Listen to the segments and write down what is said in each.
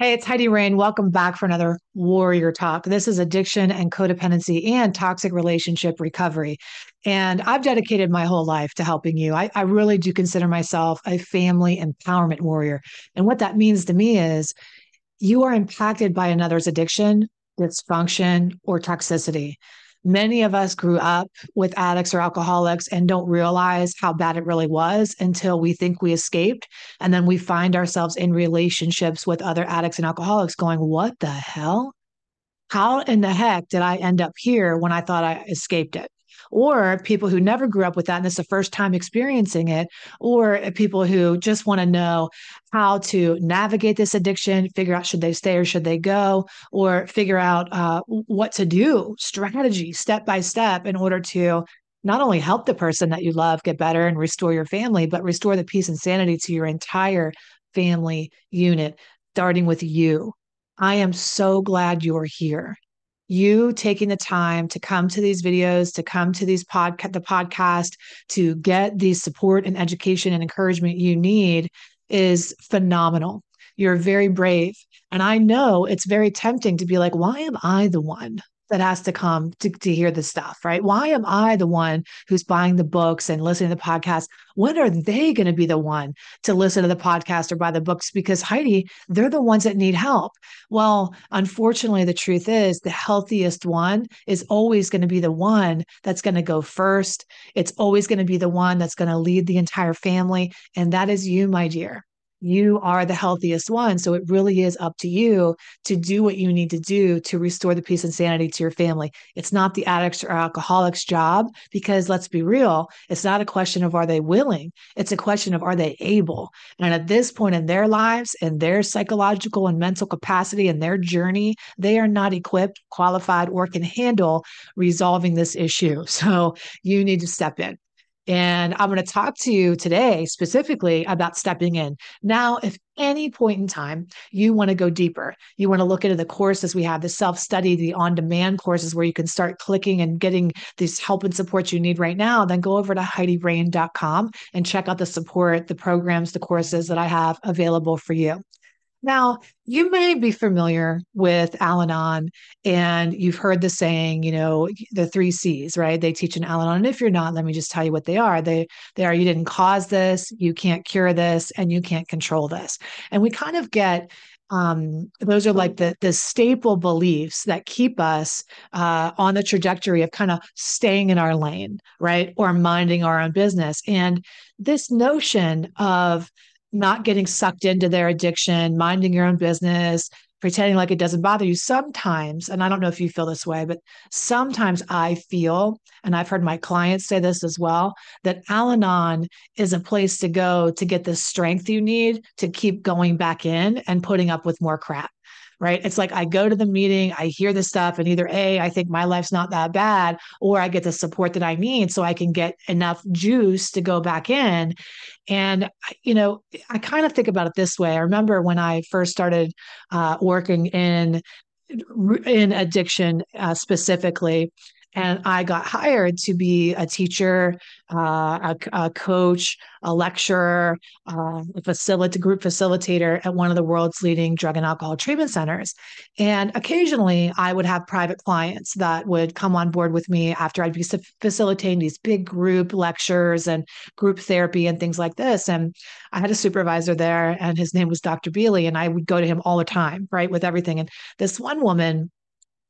Hey, it's Heidi Rain. Welcome back for another Warrior Talk. This is addiction and codependency and toxic relationship recovery. And I've dedicated my whole life to helping you. I, I, really do consider myself a family empowerment warrior. And what that means to me is you are impacted by another's addiction, dysfunction, or toxicity. Many of us grew up with addicts or alcoholics and don't realize how bad it really was until we think we escaped. And then we find ourselves in relationships with other addicts and alcoholics going, What the hell? How in the heck did I end up here when I thought I escaped it? Or people who never grew up with that and it's the first time experiencing it, or people who just want to know how to navigate this addiction, figure out should they stay or should they go, or figure out uh, what to do, strategy, step by step, in order to not only help the person that you love get better and restore your family, but restore the peace and sanity to your entire family unit, starting with you. I am so glad you're here you taking the time to come to these videos, to come to these podcast, the podcast, to get the support and education and encouragement you need is phenomenal. You're very brave. And I know it's very tempting to be like, why am I the one that has to come to, to hear the stuff, right? Why am I the one who's buying the books and listening to the podcast? When are they going to be the one to listen to the podcast or buy the books? Because Heidi, they're the ones that need help. Well, unfortunately, the truth is the healthiest one is always going to be the one that's going to go first. It's always going to be the one that's going to lead the entire family. And that is you, my dear you are the healthiest one. So it really is up to you to do what you need to do to restore the peace and sanity to your family. It's not the addict's or alcoholic's job because let's be real, it's not a question of are they willing, it's a question of are they able. And at this point in their lives and their psychological and mental capacity and their journey, they are not equipped, qualified, or can handle resolving this issue. So you need to step in. And I'm going to talk to you today specifically about stepping in. Now, if any point in time you want to go deeper, you want to look into the courses we have, the self study, the on demand courses where you can start clicking and getting this help and support you need right now, then go over to HeidiRain.com and check out the support, the programs, the courses that I have available for you. Now, you may be familiar with Al Anon and you've heard the saying, you know, the three C's, right? They teach in Al Anon. And if you're not, let me just tell you what they are. They they are you didn't cause this, you can't cure this, and you can't control this. And we kind of get um, those are like the the staple beliefs that keep us uh, on the trajectory of kind of staying in our lane, right, or minding our own business. And this notion of not getting sucked into their addiction, minding your own business, pretending like it doesn't bother you. Sometimes, and I don't know if you feel this way, but sometimes I feel, and I've heard my clients say this as well, that Al Anon is a place to go to get the strength you need to keep going back in and putting up with more crap right? It's like I go to the meeting, I hear the stuff, and either A, I think my life's not that bad, or I get the support that I need so I can get enough juice to go back in. And, you know, I kind of think about it this way. I remember when I first started uh, working in in addiction uh, specifically and I got hired to be a teacher, uh, a, a, coach, a lecturer, uh, a facilitator, group facilitator at one of the world's leading drug and alcohol treatment centers. And occasionally, I would have private clients that would come on board with me after I'd be facilitating these big group lectures and group therapy and things like this. And I had a supervisor there, and his name was Dr. Beely, and I would go to him all the time, right, with everything. And this one woman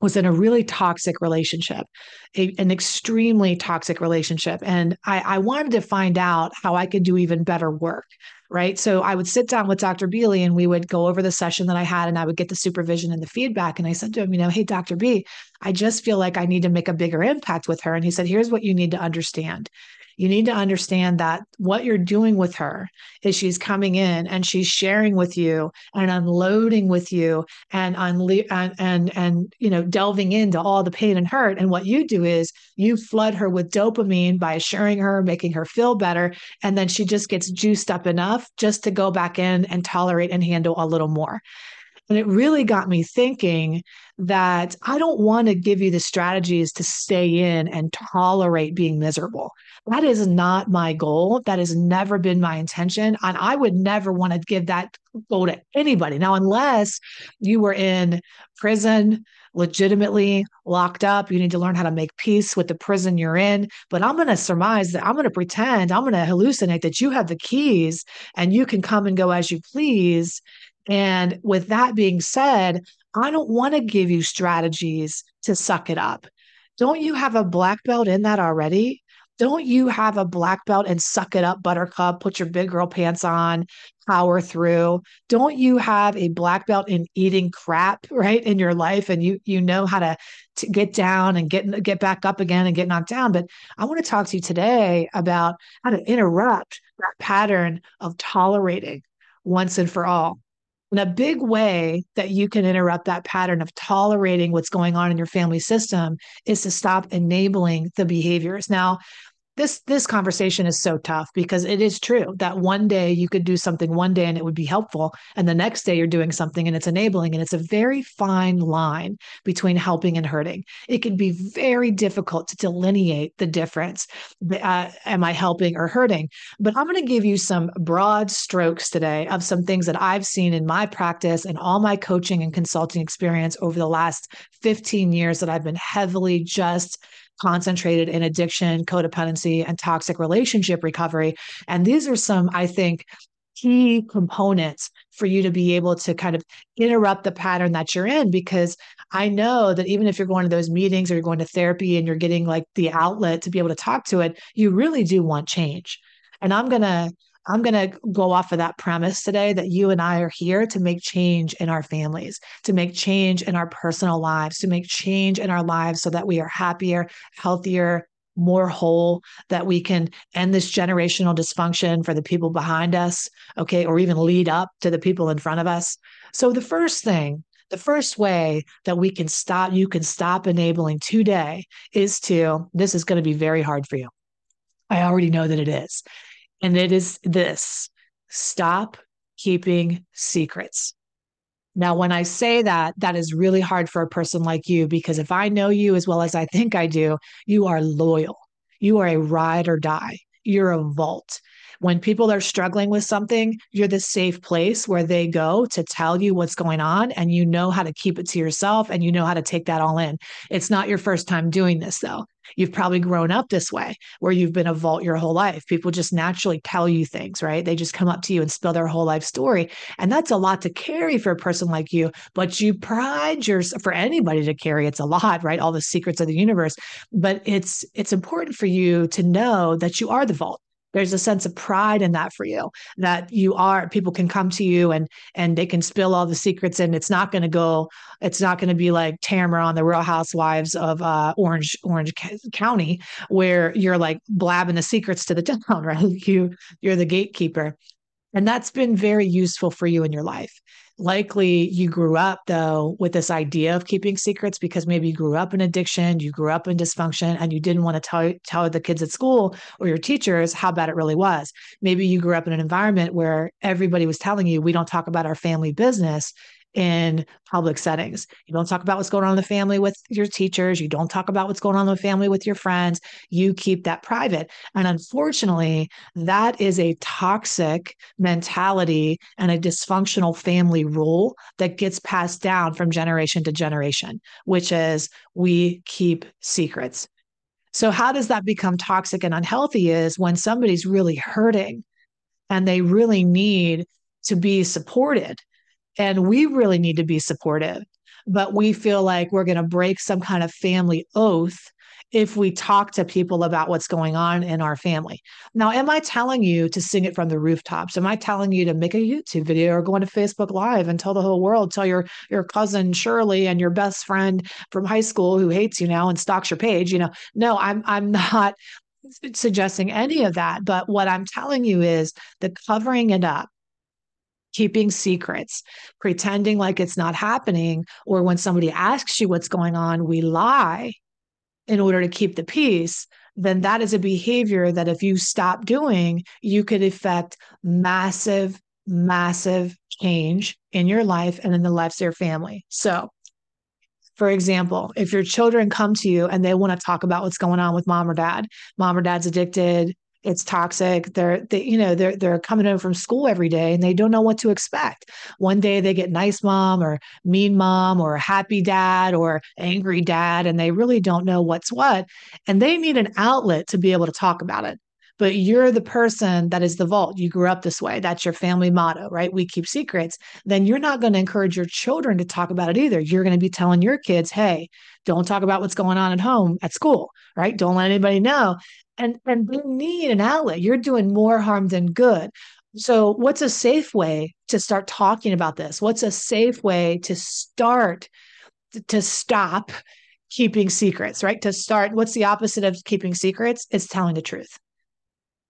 was in a really toxic relationship, a, an extremely toxic relationship. And I, I, wanted to find out how I could do even better work. Right. So I would sit down with Dr. Beely and we would go over the session that I had and I would get the supervision and the feedback. And I said to him, you know, hey, Dr. B, I just feel like I need to make a bigger impact with her. And he said, here's what you need to understand you need to understand that what you're doing with her is she's coming in and she's sharing with you and unloading with you and unle- and, and and you know delving into all the pain and hurt. And what you do is you flood her with dopamine by assuring her making her feel better. And then she just gets juiced up enough just to go back in and tolerate and handle a little more And it really got me thinking that I don't want to give you the strategies to stay in and tolerate being miserable. That is not my goal. That has never been my intention. And I would never want to give that goal to anybody. Now, unless you were in prison, legitimately locked up, you need to learn how to make peace with the prison you're in. But I'm going to surmise that I'm going to pretend, I'm going to hallucinate that you have the keys and you can come and go as you please. And with that being said, I don't want to give you strategies to suck it up. Don't you have a black belt in that already? Don't you have a black belt and suck it up, buttercup? Put your big girl pants on, power through. Don't you have a black belt in eating crap, right, in your life, and you you know how to, to get down and get get back up again and get knocked down? But I want to talk to you today about how to interrupt that pattern of tolerating once and for all. And a big way that you can interrupt that pattern of tolerating what's going on in your family system is to stop enabling the behaviors. Now, this this conversation is so tough because it is true that one day you could do something one day and it would be helpful and the next day you're doing something and it's enabling and it's a very fine line between helping and hurting. It can be very difficult to delineate the difference uh, am i helping or hurting? But i'm going to give you some broad strokes today of some things that i've seen in my practice and all my coaching and consulting experience over the last 15 years that i've been heavily just concentrated in addiction, codependency, and toxic relationship recovery. And these are some, I think, key components for you to be able to kind of interrupt the pattern that you're in because I know that even if you're going to those meetings or you're going to therapy and you're getting like the outlet to be able to talk to it, you really do want change. And I'm going to I'm going to go off of that premise today that you and I are here to make change in our families, to make change in our personal lives, to make change in our lives so that we are happier, healthier, more whole, that we can end this generational dysfunction for the people behind us, okay, or even lead up to the people in front of us. So, the first thing, the first way that we can stop, you can stop enabling today is to, this is going to be very hard for you. I already know that it is and it is this stop keeping secrets. Now, when I say that, that is really hard for a person like you because if I know you as well as I think I do, you are loyal. You are a ride or die. You're a vault. When people are struggling with something, you're the safe place where they go to tell you what's going on and you know how to keep it to yourself and you know how to take that all in. It's not your first time doing this though. You've probably grown up this way where you've been a vault your whole life. People just naturally tell you things, right? They just come up to you and spill their whole life story. And that's a lot to carry for a person like you, but you pride yourself for anybody to carry. It's a lot, right? All the secrets of the universe. But it's it's important for you to know that you are the vault there's a sense of pride in that for you that you are people can come to you and and they can spill all the secrets and it's not going to go it's not going to be like Tamara on the Real Housewives of uh, Orange Orange County where you're like blabbing the secrets to the town right? You you're the gatekeeper. And that's been very useful for you in your life likely you grew up though with this idea of keeping secrets because maybe you grew up in addiction, you grew up in dysfunction, and you didn't want to tell tell the kids at school or your teachers how bad it really was. Maybe you grew up in an environment where everybody was telling you we don't talk about our family business in public settings. You don't talk about what's going on in the family with your teachers. You don't talk about what's going on in the family with your friends. You keep that private. And unfortunately, that is a toxic mentality and a dysfunctional family rule that gets passed down from generation to generation, which is we keep secrets. So, how does that become toxic and unhealthy? Is when somebody's really hurting and they really need to be supported and we really need to be supportive. But we feel like we're going to break some kind of family oath if we talk to people about what's going on in our family. Now, am I telling you to sing it from the rooftops? Am I telling you to make a YouTube video or go into Facebook Live and tell the whole world, tell your your cousin Shirley and your best friend from high school who hates you now and stalks your page? You know, no, I'm I'm not suggesting any of that. But what I'm telling you is the covering it up keeping secrets, pretending like it's not happening, or when somebody asks you what's going on, we lie in order to keep the peace, then that is a behavior that if you stop doing, you could affect massive massive change in your life and in the lives of your family. So, for example, if your children come to you and they want to talk about what's going on with mom or dad, mom or dad's addicted, it's toxic. They're they, you know, they're they're coming home from school every day and they don't know what to expect. One day they get nice mom or mean mom or happy dad or angry dad, and they really don't know what's what. And they need an outlet to be able to talk about it but you're the person that is the vault. You grew up this way. That's your family motto, right? We keep secrets. Then you're not going to encourage your children to talk about it either. You're going to be telling your kids, hey, don't talk about what's going on at home, at school, right? Don't let anybody know. And and they need an outlet. You're doing more harm than good. So, what's a safe way to start talking about this? What's a safe way to start to stop keeping secrets, right? To start, what's the opposite of keeping secrets? It's telling the truth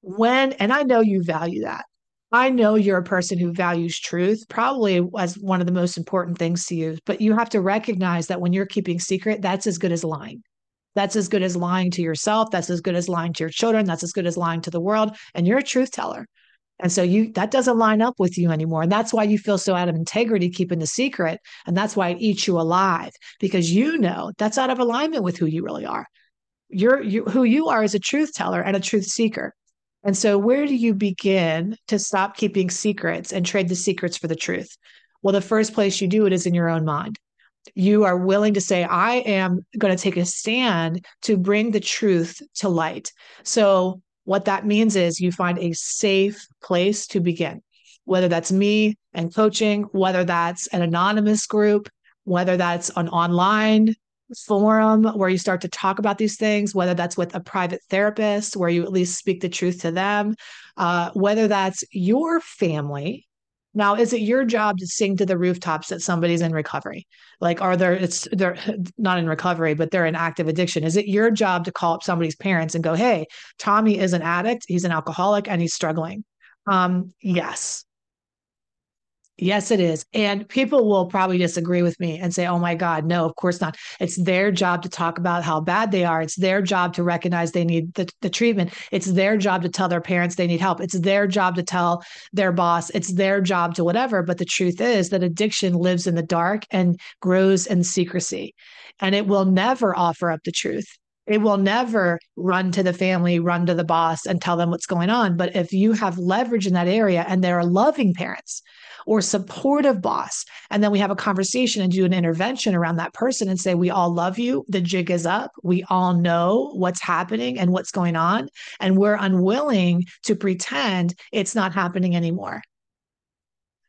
when, and I know you value that. I know you're a person who values truth, probably as one of the most important things to you, but you have to recognize that when you're keeping secret, that's as good as lying. That's as good as lying to yourself. That's as good as lying to your children. That's as good as lying to the world. And you're a truth teller. And so you that doesn't line up with you anymore. And that's why you feel so out of integrity keeping the secret. And that's why it eats you alive because you know that's out of alignment with who you really are. You're you, who you are is a truth teller and a truth seeker. And so, where do you begin to stop keeping secrets and trade the secrets for the truth? Well, the first place you do it is in your own mind. You are willing to say, I am going to take a stand to bring the truth to light. So, what that means is you find a safe place to begin, whether that's me and coaching, whether that's an anonymous group, whether that's an online forum where you start to talk about these things, whether that's with a private therapist, where you at least speak the truth to them, uh, whether that's your family. Now, is it your job to sing to the rooftops that somebody's in recovery? Like, are there, it's, they're not in recovery, but they're in active addiction. Is it your job to call up somebody's parents and go, hey, Tommy is an addict, he's an alcoholic, and he's struggling? Um, yes, Yes, it is. And people will probably disagree with me and say, oh my God, no, of course not. It's their job to talk about how bad they are. It's their job to recognize they need the, the treatment. It's their job to tell their parents they need help. It's their job to tell their boss. It's their job to whatever. But the truth is that addiction lives in the dark and grows in secrecy, and it will never offer up the truth. It will never run to the family, run to the boss, and tell them what's going on. But if you have leverage in that area and there are loving parents, or supportive boss. And then we have a conversation and do an intervention around that person and say, We all love you. The jig is up. We all know what's happening and what's going on. And we're unwilling to pretend it's not happening anymore.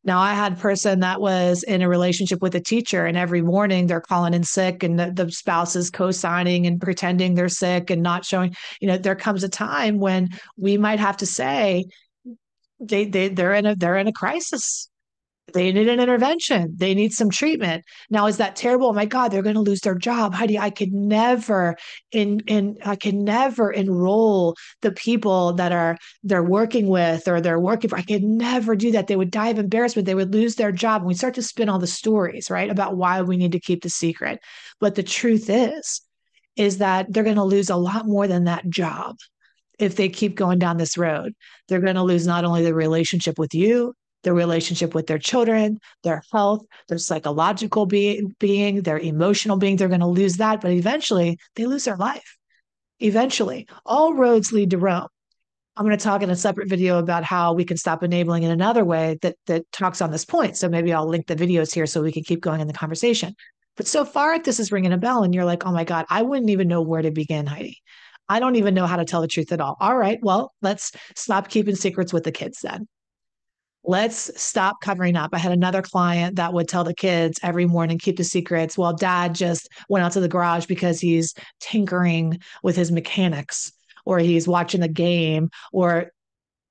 Now, I had a person that was in a relationship with a teacher, and every morning they're calling in sick, and the, the spouse is co signing and pretending they're sick and not showing. You know, there comes a time when we might have to say, they, they they're in a they're in a crisis they need an intervention. They need some treatment. Now, is that terrible? Oh my God, they're going to lose their job. Heidi, I could never in in I can never enroll the people that are they're working with or they're working for. I could never do that. They would die of embarrassment. They would lose their job. And we start to spin all the stories, right? About why we need to keep the secret. But the truth is, is that they're going to lose a lot more than that job if they keep going down this road. They're going to lose not only the relationship with you, their relationship with their children, their health, their psychological be- being, their emotional being. They're going to lose that, but eventually they lose their life. Eventually, all roads lead to Rome. I'm going to talk in a separate video about how we can stop enabling in another way that that talks on this point. So maybe I'll link the videos here so we can keep going in the conversation. But so far, this is ringing a bell, and you're like, "Oh my God, I wouldn't even know where to begin, Heidi. I don't even know how to tell the truth at all." All right, well, let's stop keeping secrets with the kids then let's stop covering up. I had another client that would tell the kids every morning, keep the secrets. Well, dad just went out to the garage because he's tinkering with his mechanics or he's watching the game or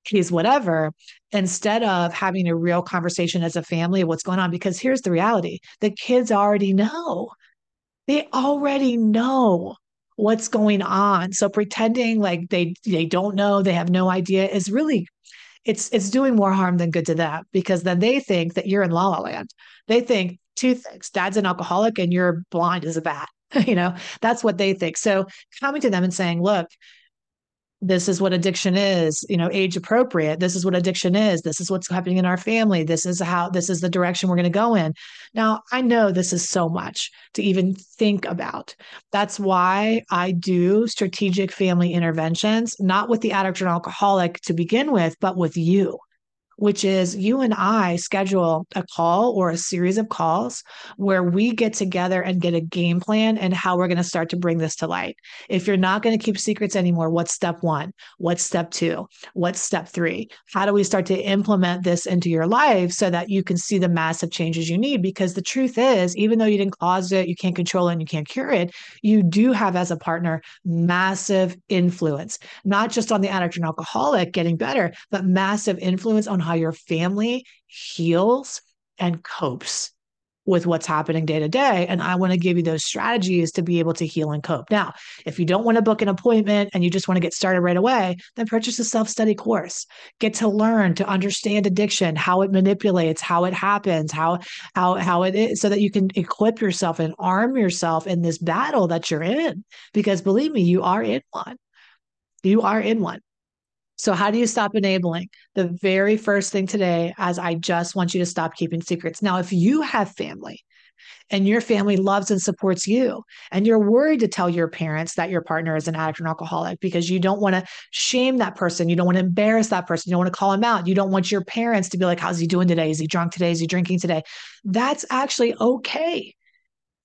he's whatever, instead of having a real conversation as a family of what's going on. Because here's the reality the kids already know. They already know what's going on. So pretending like they they don't know, they have no idea is really it's it's doing more harm than good to them because then they think that you're in la la land. They think two things: dad's an alcoholic and you're blind as a bat. you know, that's what they think. So coming to them and saying, look, this is what addiction is you know age appropriate. This is what addiction is. This is what's happening in our family. This is how this is the direction we're going to go in. Now i know this is so much to even think about. That's why i do strategic family interventions not with the addict or alcoholic to begin with but with you which is you and I schedule a call or a series of calls where we get together and get a game plan and how we're going to start to bring this to light. If you're not going to keep secrets anymore, what's step one? What's step two? What's step three? How do we start to implement this into your life so that you can see the massive changes you need? Because the truth is, even though you didn't cause it, you can't control it, and you can't cure it, you do have as a partner massive influence, not just on the addict and alcoholic getting better, but massive influence on how your family heals and copes with what's happening day to day. And I want to give you those strategies to be able to heal and cope. Now, if you don't want to book an appointment and you just want to get started right away, then purchase a self study course. Get to learn to understand addiction, how it manipulates, how it happens, how how how it is, so that you can equip yourself and arm yourself in this battle that you're in. Because believe me, you are in one. You are in one. So, how do you stop enabling? The very first thing today, as I just want you to stop keeping secrets. Now, if you have family and your family loves and supports you, and you're worried to tell your parents that your partner is an addict or an alcoholic because you don't want to shame that person, you don't want to embarrass that person, you don't want to call him out, you don't want your parents to be like, How's he doing today? Is he drunk today? Is he drinking today? That's actually okay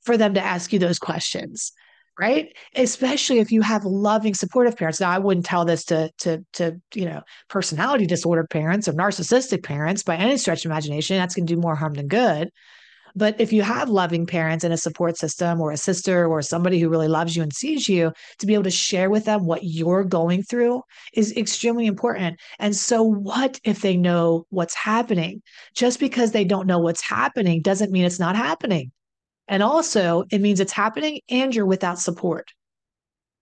for them to ask you those questions right? Especially if you have loving supportive parents. Now i wouldn't tell this to to to you know personality disordered parents or narcissistic parents by any stretch of imagination. That's going to do more harm than good. But if you have loving parents and a support system or a sister or somebody who really loves you and sees you to be able to share with them what you're going through is extremely important. And so what if they know what's happening? Just because they don't know what's happening doesn't mean it's not happening and also, it means it's happening and you're without support.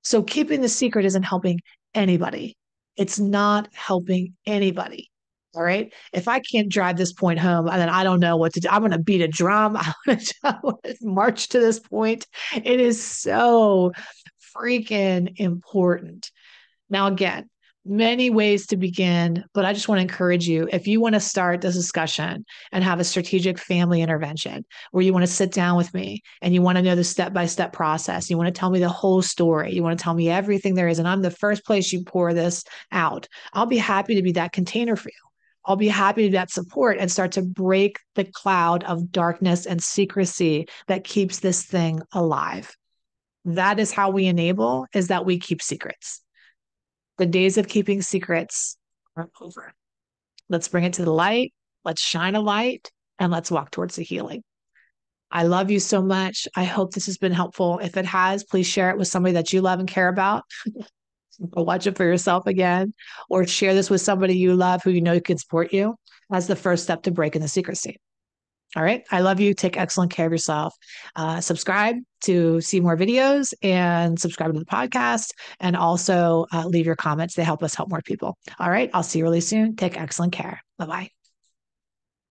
So keeping the secret isn't helping anybody. It's not helping anybody. All right. If I can't drive this point home, then I don't know what to do. I'm going to beat a drum. I want to march to this point. It is so freaking important. Now, again, many ways to begin, but I just want to encourage you if you want to start this discussion and have a strategic family intervention where you want to sit down with me and you want to know the step by step process, you want to tell me the whole story, you want to tell me everything there is, and I'm the first place you pour this out, I'll be happy to be that container for you. I'll be happy to be that support and start to break the cloud of darkness and secrecy that keeps this thing alive. That is how we enable, is that we keep secrets. The days of keeping secrets are over. Let's bring it to the light. Let's shine a light and let's walk towards the healing. I love you so much. I hope this has been helpful. If it has, please share it with somebody that you love and care about. Watch it for yourself again, or share this with somebody you love who you know can support you. That's the first step to breaking the secrecy. All right. I love you. Take excellent care of yourself. Uh, subscribe to see more videos and subscribe to the podcast and also uh, leave your comments. They help us help more people. All right. I'll see you really soon. Take excellent care. Bye bye.